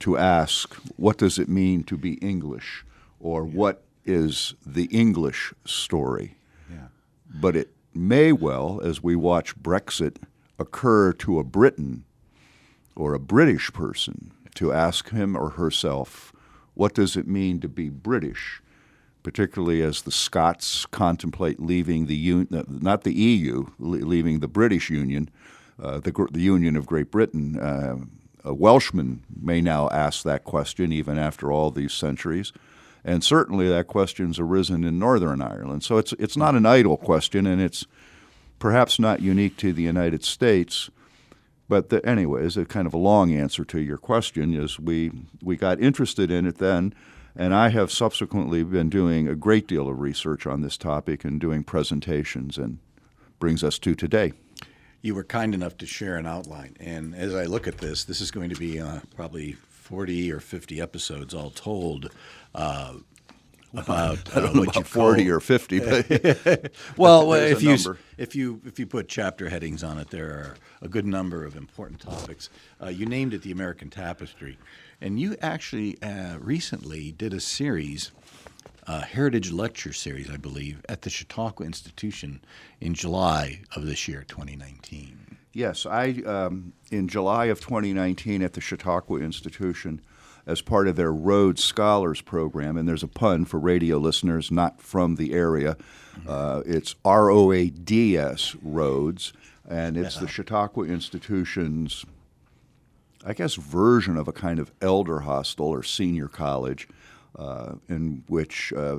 to ask, what does it mean to be English? Or what is the English story?
Yeah.
But it may well, as we watch Brexit, occur to a Briton or a British person to ask him or herself, what does it mean to be British? Particularly as the Scots contemplate leaving the un- not the EU, leaving the British Union, uh, the, the Union of Great Britain. Uh, a Welshman may now ask that question even after all these centuries. And certainly that question's arisen in Northern Ireland. So it's, it's not an idle question, and it's perhaps not unique to the United States. But the, anyways, a kind of a long answer to your question is we we got interested in it then, and I have subsequently been doing a great deal of research on this topic and doing presentations, and brings us to today.
You were kind enough to share an outline, and as I look at this, this is going to be uh, probably 40 or 50 episodes all told. Uh, about uh, what you
forty or fifty. But
well, if you
number.
if you if you put chapter headings on it, there are a good number of important topics. Uh, you named it the American Tapestry, and you actually uh, recently did a series, a heritage lecture series, I believe, at the Chautauqua Institution in July of this year, 2019.
Yes, I um, in July of 2019 at the Chautauqua Institution, as part of their Roads Scholars Program, and there's a pun for radio listeners not from the area. Uh, it's R O A D S Roads, and it's the Chautauqua Institution's, I guess, version of a kind of elder hostel or senior college, uh, in which uh,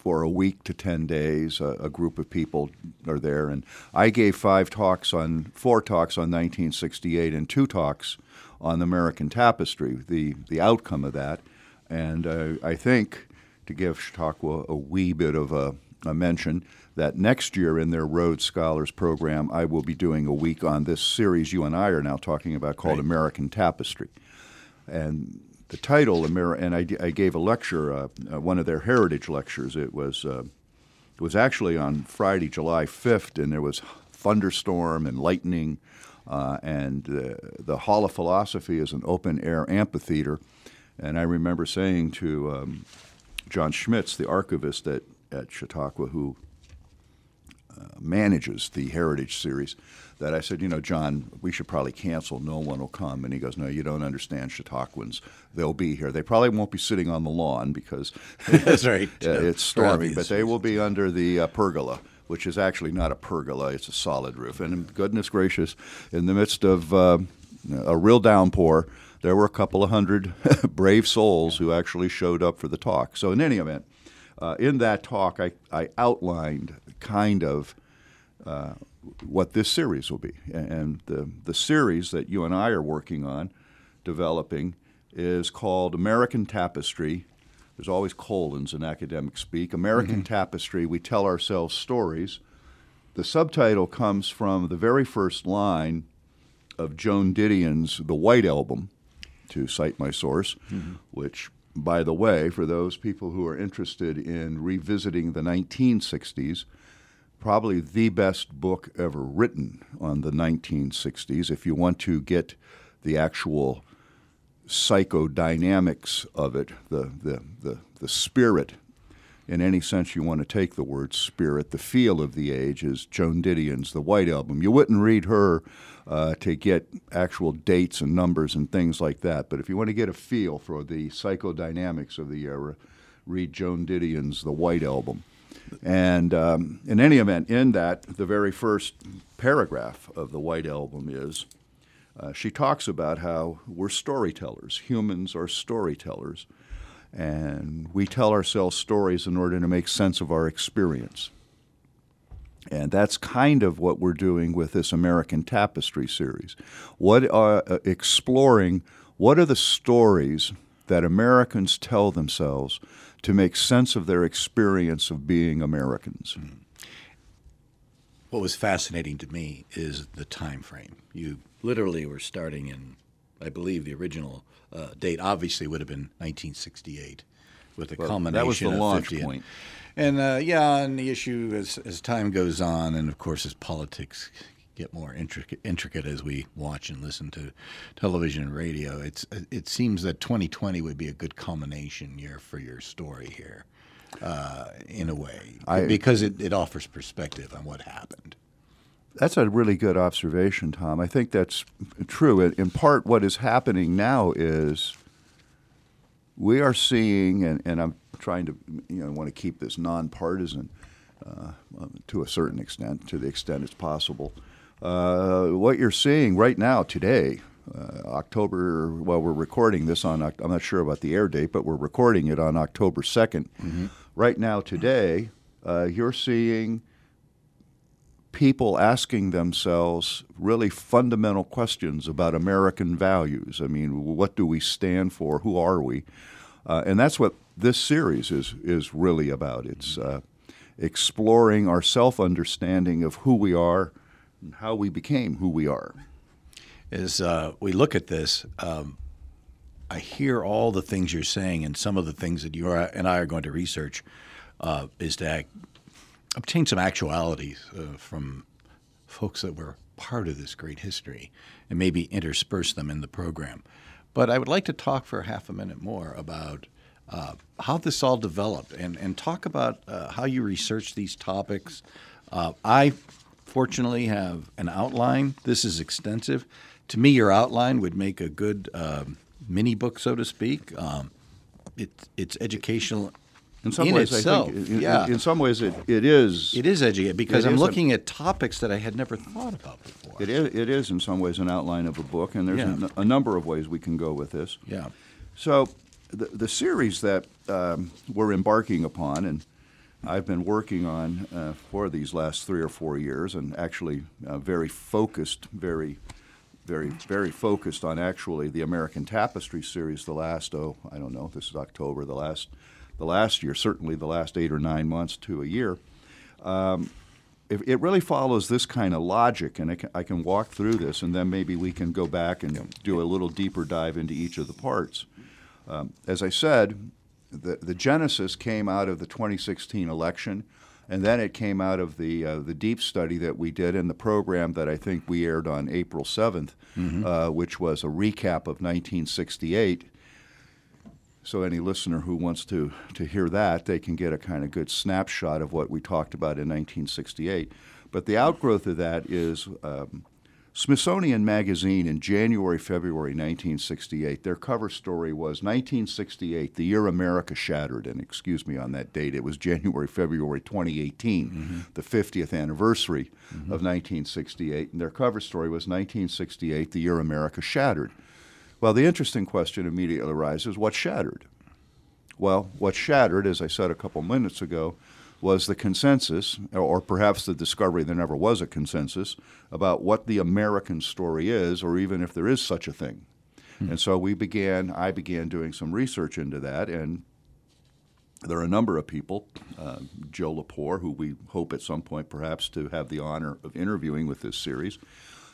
for a week to 10 days. A, a group of people are there. And I gave five talks on, four talks on 1968 and two talks on the American Tapestry, the, the outcome of that. And uh, I think, to give Chautauqua a wee bit of a, a mention, that next year in their Roads Scholars Program, I will be doing a week on this series you and I are now talking about called American Tapestry and the title, Amer- and I, I gave a lecture, uh, uh, one of their heritage lectures. It was uh, it was actually on Friday, July fifth, and there was thunderstorm and lightning, uh, and uh, the Hall of Philosophy is an open air amphitheater, and I remember saying to um, John Schmitz, the archivist at at Chautauqua, who uh, manages the Heritage Series, that I said, you know, John, we should probably cancel. No one will come. And he goes, no, you don't understand Chautauquans. They'll be here. They probably won't be sitting on the lawn because
That's right.
it's stormy, but they will be under the uh, pergola. Which is actually not a pergola; it's a solid roof. And goodness gracious, in the midst of uh, a real downpour, there were a couple of hundred brave souls who actually showed up for the talk. So, in any event, uh, in that talk, I, I outlined kind of uh, what this series will be. And the, the series that you and I are working on developing is called American Tapestry. There's always colons in academic speak. American mm-hmm. Tapestry, we tell ourselves stories. The subtitle comes from the very first line of Joan Didion's The White Album, to cite my source, mm-hmm. which, by the way, for those people who are interested in revisiting the 1960s, probably the best book ever written on the 1960s. If you want to get the actual psychodynamics of it, the, the, the, the spirit, in any sense you want to take the word spirit, the feel of the age is Joan Didion's The White Album. You wouldn't read her uh, to get actual dates and numbers and things like that, but if you want to get a feel for the psychodynamics of the era, read Joan Didion's The White Album. And um, in any event, in that, the very first paragraph of the White Album is uh, she talks about how we're storytellers. Humans are storytellers. And we tell ourselves stories in order to make sense of our experience. And that's kind of what we're doing with this American Tapestry series. What are uh, exploring what are the stories that Americans tell themselves to make sense of their experience of being Americans?
What was fascinating to me is the time frame. You literally were starting in, I believe, the original uh, date obviously would have been 1968, with the
Well,
culmination
that was the
of
launch
50.
point.
And uh, yeah, and the issue as as time goes on, and of course as politics get more intricate, intricate as we watch and listen to television and radio, it's it seems that 2020 would be a good culmination year for your story here, uh, in a way,
I-
because it, it offers perspective on what happened.
That's a really good observation, Tom. I think that's true. In- part, what is happening now is we are seeing, and, and I'm trying to, you know, want to keep this nonpartisan uh, to a certain extent, to the extent it's possible. Uh, what you're seeing right now, today, uh, October, well, we're recording this on, I'm not sure about the air date, but we're recording it on October 2nd. Right now, today, uh, you're seeing people asking themselves really fundamental questions about American values. I mean, what do we stand for? Who are we? Uh, and that's what this series is is really about. It's uh, exploring our self understanding of who we are and how we became who we are.
As uh, we look at this, um, I hear all the things you're saying, and some of the things that you are, and I are going to research uh, is to act, obtain some actualities uh, from folks that were part of this great history and maybe intersperse them in the program. But I would like to talk for half a minute more about uh, how this all developed and, and talk about uh, how you research these topics. Uh, I fortunately have an outline. This is extensive. To me, your outline would make a good um, mini book, so to speak. Um, it, it's educational
In some
in
ways,
itself.
I think, in,
yeah.
in, some ways, it, it is.
It is educated because I'm
is a-
looking at topics that I had never thought about before.
It is, it is in some ways an outline of a book, and there's
Yeah.
a, a number of ways we can go with this.
Yeah.
So, the, the series that um, we're embarking upon, and I've been working on uh, for these last three or four years, and actually uh, very focused, very, very, very focused on actually the American Tapestry series. The last, oh, I don't know, this is October. The last, the last year, certainly the last eight or nine months to a year. Um, it, it really follows this kind of logic, and I can, I can walk through this, and then maybe we can go back and do a little deeper dive into each of the parts. Um, as I said, the, the genesis came out of the 2016 election, and then it came out of the uh, the deep study that we did in the program that I think we aired on April 7th, uh, which was a recap of 1968. So any listener who wants to, to hear that, they can get a kind of good snapshot of what we talked about in 1968. But the outgrowth of that is um, Smithsonian Magazine in January, February 1968. Their cover story was 1968, the year America shattered. And excuse me on that date, it was January, February 2018, the 50th anniversary of 1968. And their cover story was 1968, the year America shattered. Well, the interesting question immediately arises what shattered? Well, what shattered, as I said a couple minutes ago, was the consensus, or perhaps the discovery there never was a consensus, about what the American story is, or even if there is such a thing. And so we began, I began doing some research into that, and there are a number of people, uh, Jill Lepore, who we hope at some point perhaps to have the honor of interviewing with this series.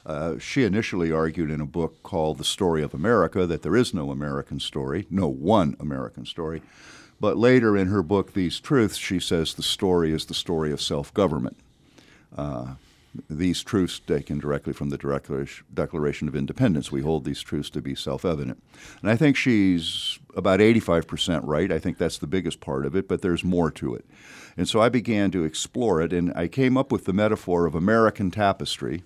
Uh, she initially argued in a book called The Story of America that there is no American story, no one American story. But later in her book, These Truths, she says the story is the story of self government. Uh, these truths taken directly from the Declaration of Independence. We hold these truths to be self evident. And I think she's about 85% right. I think that's the biggest part of it, but there's more to it. And so I began to explore it, and I came up with the metaphor of American tapestry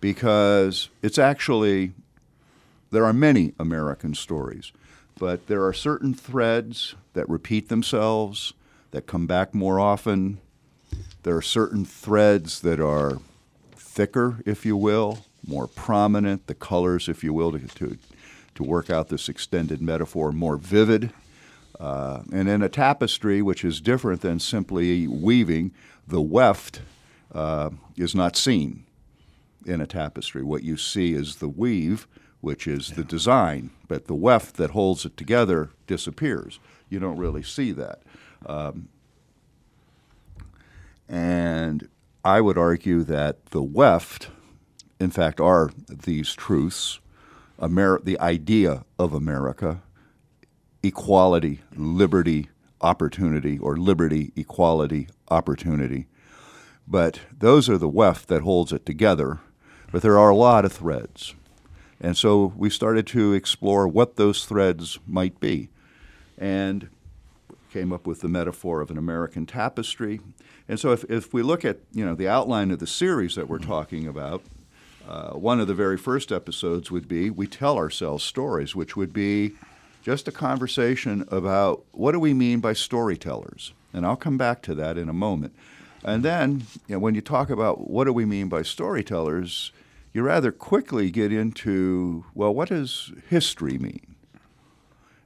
because it's actually, there are many American stories, but there are certain threads that repeat themselves, that come back more often. There are certain threads that are thicker, if you will, more prominent, the colors, if you will, to, to, to work out this extended metaphor, more vivid. Uh, and in a tapestry, which is different than simply weaving, the weft uh, is not seen in a tapestry. What you see is the weave, which is the design, but the weft that holds it together disappears. You don't really see that. Um, and I would argue that the weft, in fact, are these truths, the idea of America, equality, liberty, opportunity, or liberty, equality, opportunity. But those are the weft that holds it together. But there are a lot of threads. And so we started to explore what those threads might be. And came up with the metaphor of an American tapestry. And so if, if we look at you know the outline of the series that we're talking about, uh, one of the very first episodes would be we tell ourselves stories, which would be just a conversation about what do we mean by storytellers. And I'll come back to that in a moment. And then you know, when you talk about what do we mean by storytellers, you rather quickly get into well, what does history mean?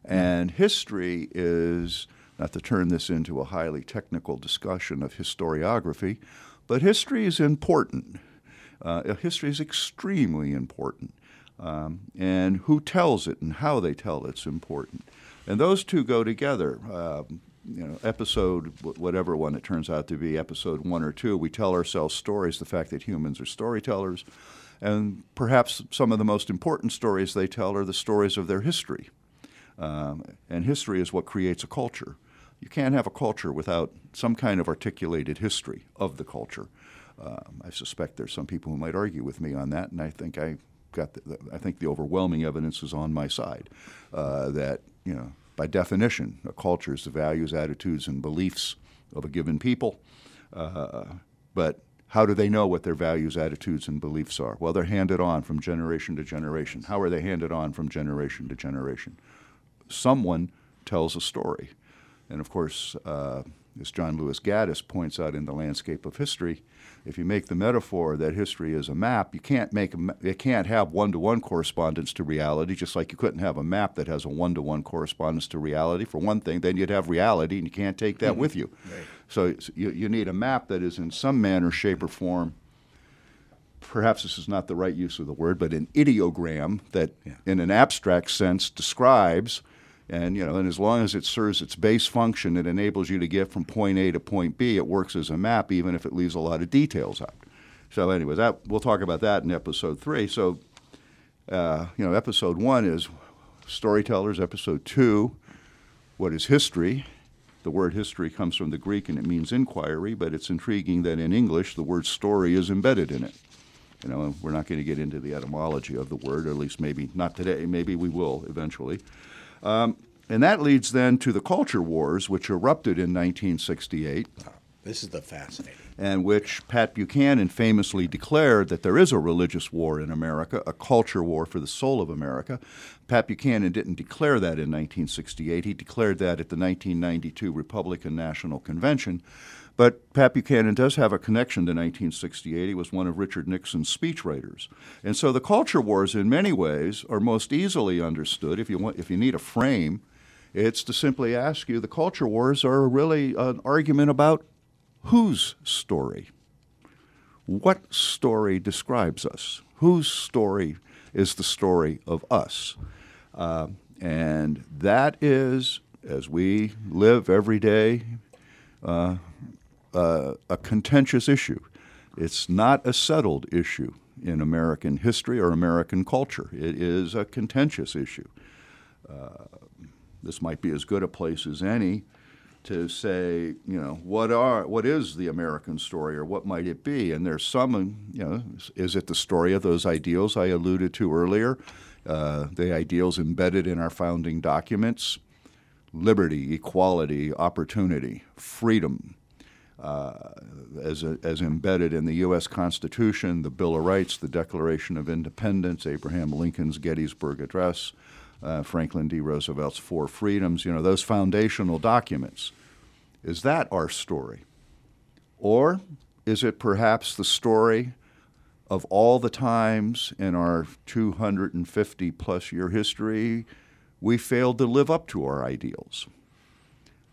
And history is, not to turn this into a highly technical discussion of historiography, But history is important. Uh, history is extremely important. Um, and who tells it and how they tell it's important. And those two go together. Um, you know, episode, whatever one it turns out to be, episode one or two, we tell ourselves stories, the fact that humans are storytellers. And perhaps some of the most important stories they tell are the stories of their history. Um, and history is what creates a culture. You can't have a culture without some kind of articulated history of the culture. Um, I suspect there's some people who might argue with me on that, and I think I got the, I think the overwhelming evidence is on my side uh, that you know by definition a culture is the values, attitudes, and beliefs of a given people. Uh, but how do they know what their values, attitudes, and beliefs are? Well, they're handed on from generation to generation. How are they handed on from generation to generation? Someone tells a story. And of course, uh, as John Lewis Gaddis points out in The Landscape of History, if you make the metaphor that history is a map, you can't make a, you can't have one-to-one correspondence to reality, just like you couldn't have a map that has a one-to-one correspondence to reality. For one thing, then you'd have reality, and you can't take that mm-hmm. with you. Right. So you, you need a map that is in some manner, shape, or form. Perhaps this is not the right use of the word, but an ideogram that, yeah. in an abstract sense, describes and you know, and as long as it serves its base function, it enables you to get from point A to point B. It works as a map, even if it leaves a lot of details out. So, anyways, that we'll talk about that in episode three. So, uh, you know, episode one is storytellers. Episode two, what is history? The word history comes from the Greek and it means inquiry, but it's intriguing that in English the word story is embedded in it. You know, we're not going to get into the etymology of the word, or at least maybe not today. Maybe we will eventually. Um, and that leads then to the culture wars, which erupted in 1968.
this is the fascinating.
And which Pat Buchanan famously declared that there is a religious war in America, a culture war for the soul of America. Pat Buchanan didn't declare that in 1968. He declared that at the 1992 Republican National Convention. But Pat Buchanan does have a connection to 1968. He was one of Richard Nixon's speechwriters. And so the culture wars, in many ways, are most easily understood. If you, want, if you need a frame, it's to simply ask you the culture wars are really an argument about whose story? What story describes us? Whose story is the story of us? Uh, and that is, as we live every day, uh, uh, a contentious issue. It's not a settled issue in American history or American culture. It is a contentious issue. Uh, this might be as good a place as any to say, you know, what are what is the American story or what might it be? And there's some, you know, is it the story of those ideals I alluded to earlier, uh, the ideals embedded in our founding documents, liberty, equality, opportunity, freedom, as, a, as embedded in the U.S. Constitution, the Bill of Rights, the Declaration of Independence, Abraham Lincoln's Gettysburg Address, uh, Franklin D. Roosevelt's Four Freedoms, you know, those foundational documents. Is that our story? Or is it perhaps the story of all the times in our 250 plus year history we failed to live up to our ideals?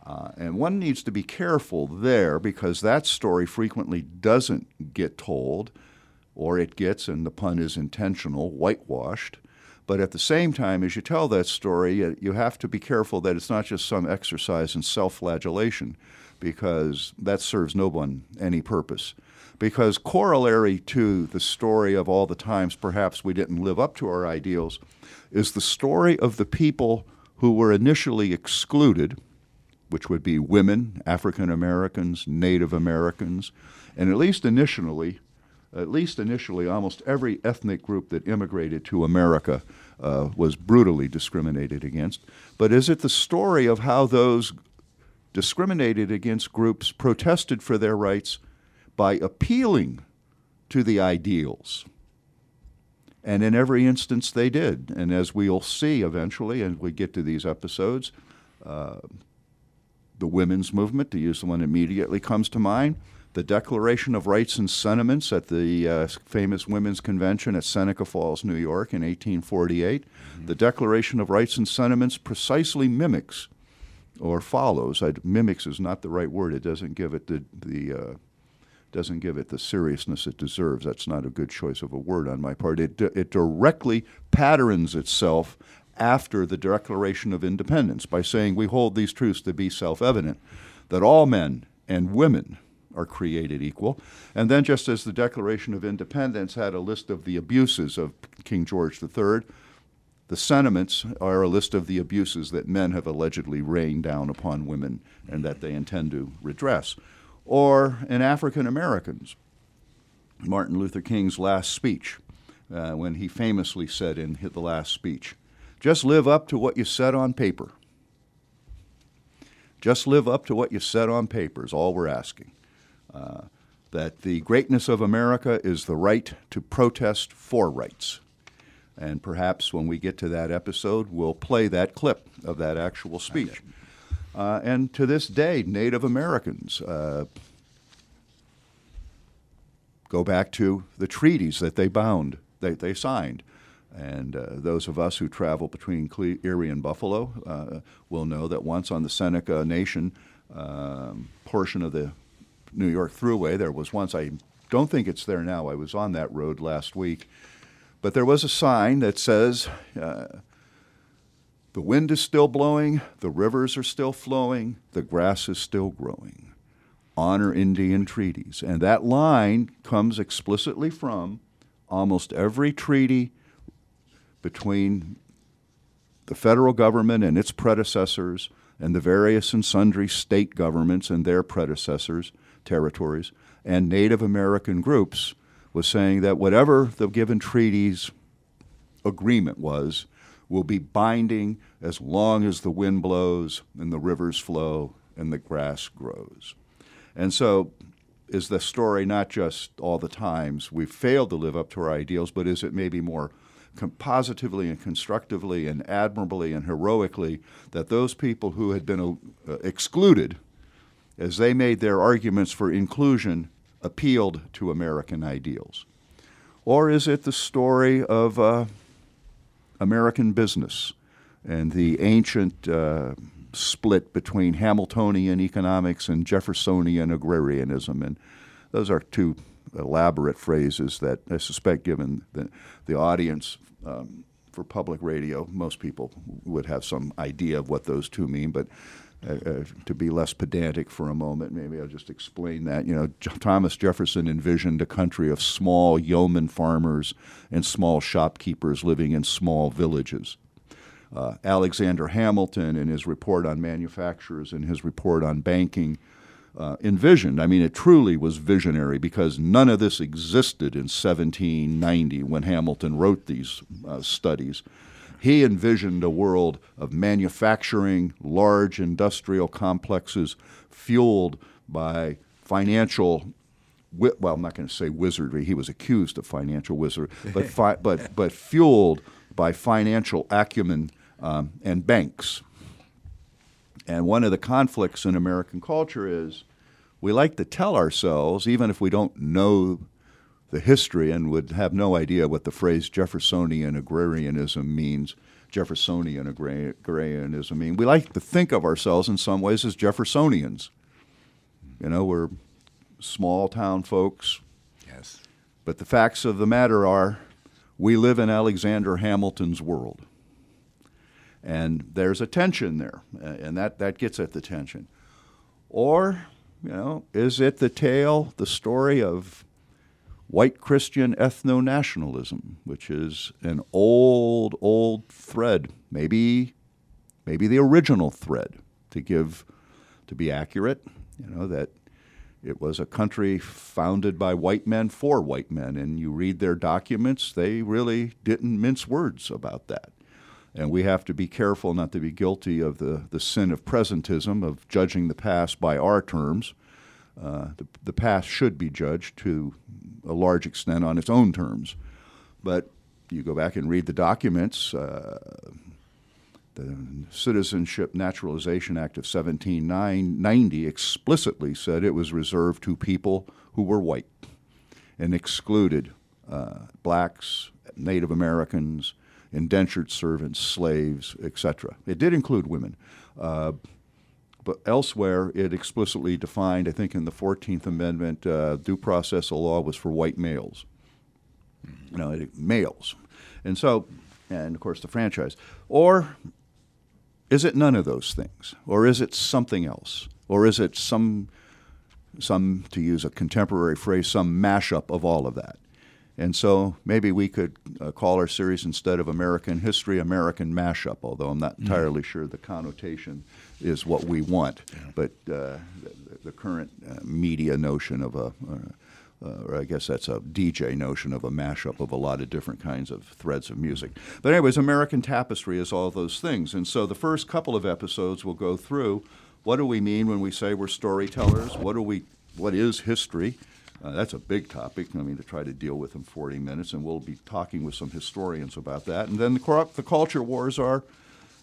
Uh, and one needs to be careful there because that story frequently doesn't get told, or it gets, and the pun is intentional, whitewashed. But at the same time, as you tell that story, you have to be careful that it's not just some exercise in self flagellation because that serves no one any purpose. Because corollary to the story of all the times perhaps we didn't live up to our ideals is the story of the people who were initially excluded which would be women, African Americans, Native Americans, and at least initially, at least initially, almost every ethnic group that immigrated to America uh, was brutally discriminated against. But is it the story of how those discriminated against groups protested for their rights by appealing to the ideals? And in every instance, they did. And as we'll see eventually, and we get to these episodes, uh, the women's movement, to use the one immediately comes to mind, the Declaration of Rights and Sentiments at the uh, famous Women's Convention at Seneca Falls, New York in 1848. Mm-hmm. The Declaration of Rights and Sentiments precisely mimics or follows. I, mimics is not the right word. It doesn't give it the, the, uh, doesn't give it the seriousness it deserves. That's not a good choice of a word on my part. It, it directly patterns itself after the Declaration of Independence by saying we hold these truths to be self evident that all men and women are created equal. And then, just as the Declaration of Independence had a list of the abuses of King George III, the sentiments are a list of the abuses that men have allegedly rained down upon women and that they intend to redress. Or in African Americans, Martin Luther King's last speech, uh, when he famously said in the last speech, just live up to what you said on paper. Just live up to what you said on paper is all we're asking. Uh, that the greatness of America is the right to protest for rights. And perhaps when we get to that episode, we'll play that clip of that actual speech. Uh, and to this day, Native Americans uh, go back to the treaties that they bound, they, they signed. And uh, those of us who travel between Cle- Erie and Buffalo uh, will know that once on the Seneca Nation um, portion of the New York Thruway, there was once, I don't think it's there now, I was on that road last week, but there was a sign that says, uh, the wind is still blowing, the rivers are still flowing, the grass is still growing. Honor Indian treaties. And that line comes explicitly from almost every treaty between the federal government and its predecessors and the various and sundry state governments and their predecessors, territories, and Native American groups was saying that whatever the given treaty's agreement was will be binding as long as the wind blows and the rivers flow and the grass grows. And so is the story not just all the times we've failed to live up to our ideals, but is it maybe more positively and constructively and admirably and heroically that those people who had been uh, excluded, as they made their arguments for inclusion, appealed to American ideals? Or is it the story of uh, American business and the ancient uh, split between Hamiltonian economics and Jeffersonian agrarianism? And those are two elaborate phrases that I suspect, given the, the audience um, for public radio, most people would have some idea of what those two mean. But uh, uh, to be less pedantic for a moment, maybe I'll just explain that. You know, J- Thomas Jefferson envisioned a country of small yeoman farmers and small shopkeepers living in small villages. Uh, Alexander Hamilton, in his report on manufacturers and his report on banking, uh, envisioned. I mean, it truly was visionary because none of this existed in 1790 when Hamilton wrote these uh, studies. He envisioned a world of manufacturing, large industrial complexes fueled by financial well, I'm not going to say wizardry. He was accused of financial wizardry, but fi- but but fueled by financial acumen um, and banks. And one of the conflicts in American culture is we like to tell ourselves, even if we don't know the history and would have no idea what the phrase Jeffersonian agrarianism means, Jeffersonian agrarianism mean. We like to think of ourselves in some ways as Jeffersonians. You know, we're small town folks.
Yes.
But the facts of the matter are we live in Alexander Hamilton's world. And there's a tension there, and that, that gets at the tension. Or, you know, is it the tale, the story of white Christian ethno nationalism, which is an old, old thread, maybe, maybe the original thread, to give, to be accurate, you know, that it was a country founded by white men for white men, and you read their documents, they really didn't mince words about that. And we have to be careful not to be guilty of the, the sin of presentism, of judging the past by our terms. Uh, the, the past should be judged to a large extent on its own terms. But you go back and read the documents. Uh, the Citizenship Naturalization Act of 1790 explicitly said it was reserved to people who were white and excluded uh, blacks, Native Americans, indentured servants, slaves, etc. It did include women. Uh, but elsewhere, it explicitly defined, I think in the 14th Amendment, uh, due process of law was for white males. You know, males. And so, and of course the franchise. Or is it none of those things? Or is it something else? Or is it some, some to use a contemporary phrase, some mashup of all of that? And so maybe we could uh, call our series instead of American History, American Mashup, although I'm not entirely sure the connotation is what we want. But uh, the, the current uh, media notion of a, uh, or I guess that's a DJ notion of a mashup of a lot of different kinds of threads of music. But, anyways, American Tapestry is all those things. And so the first couple of episodes will go through what do we mean when we say we're storytellers? What, do we, what is history? Uh, that's a big topic. I mean, to try to deal with in 40 minutes, and we'll be talking with some historians about that. And then the, the culture wars are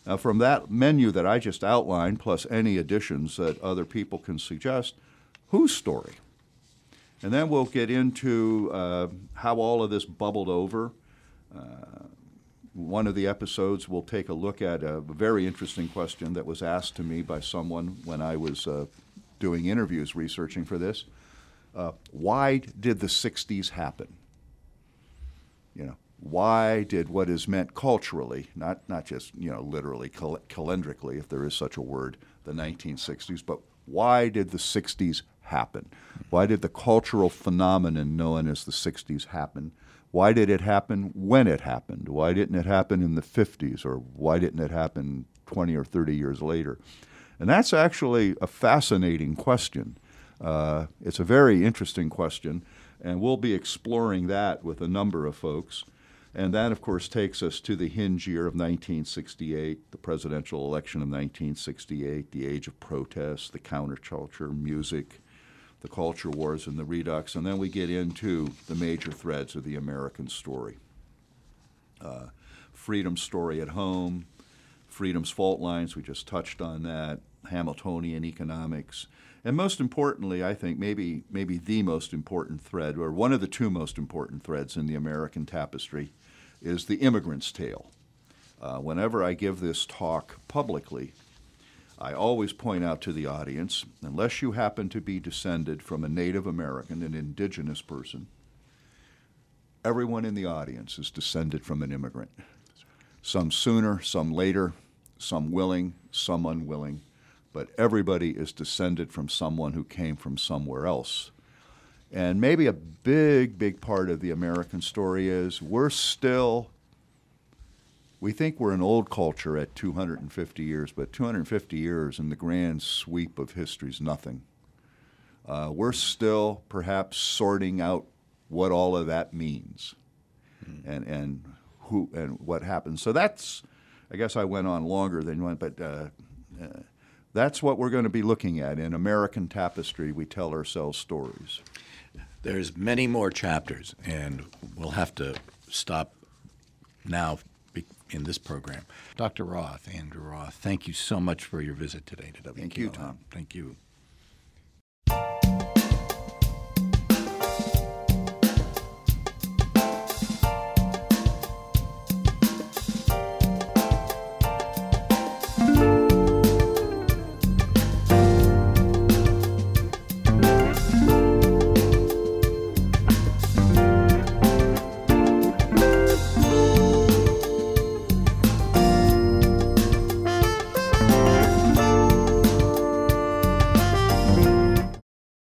uh, from that menu that I just outlined, plus any additions that other people can suggest. Whose story? And then we'll get into uh, how all of this bubbled over. Uh, one of the episodes we'll take a look at a very interesting question that was asked to me by someone when I was uh, doing interviews researching for this. Uh, why did the 60s happen? You know, why did what is meant culturally, not, not just, you know, literally, cal- calendrically, if there is such a word, the 1960s, but why did the 60s happen? Why did the cultural phenomenon known as the 60s happen? Why did it happen when it happened? Why didn't it happen in the 50s? Or why didn't it happen 20 or 30 years later? And that's actually a fascinating question. Uh, it's a very interesting question, and we'll be exploring that with a number of folks. And that, of course, takes us to the hinge year of 1968, the presidential election of 1968, the age of protest, the counterculture, music, the culture wars, and the redux. And then we get into the major threads of the American story uh, freedom's story at home, freedom's fault lines, we just touched on that, Hamiltonian economics, and most importantly, I think maybe maybe the most important thread, or one of the two most important threads in the American tapestry, is the immigrant's tale. Uh, whenever I give this talk publicly, I always point out to the audience, unless you happen to be descended from a Native American, an indigenous person, everyone in the audience is descended from an immigrant. Some sooner, some later, some willing, some unwilling but everybody is descended from someone who came from somewhere else. And maybe a big, big part of the American story is we're still, we think we're an old culture at 250 years, but 250 years in the grand sweep of history is nothing. Uh, we're still perhaps sorting out what all of that means mm-hmm. and, and who and what happens. So that's, I guess I went on longer than one, but uh, uh, that's what we're going to be looking at. In American Tapestry, we tell ourselves stories.
There's many more chapters, and we'll have to stop now in this program. Dr. Roth, Andrew Roth, thank you so much for your visit today to WQLN.
Thank you, Tom.
Thank you.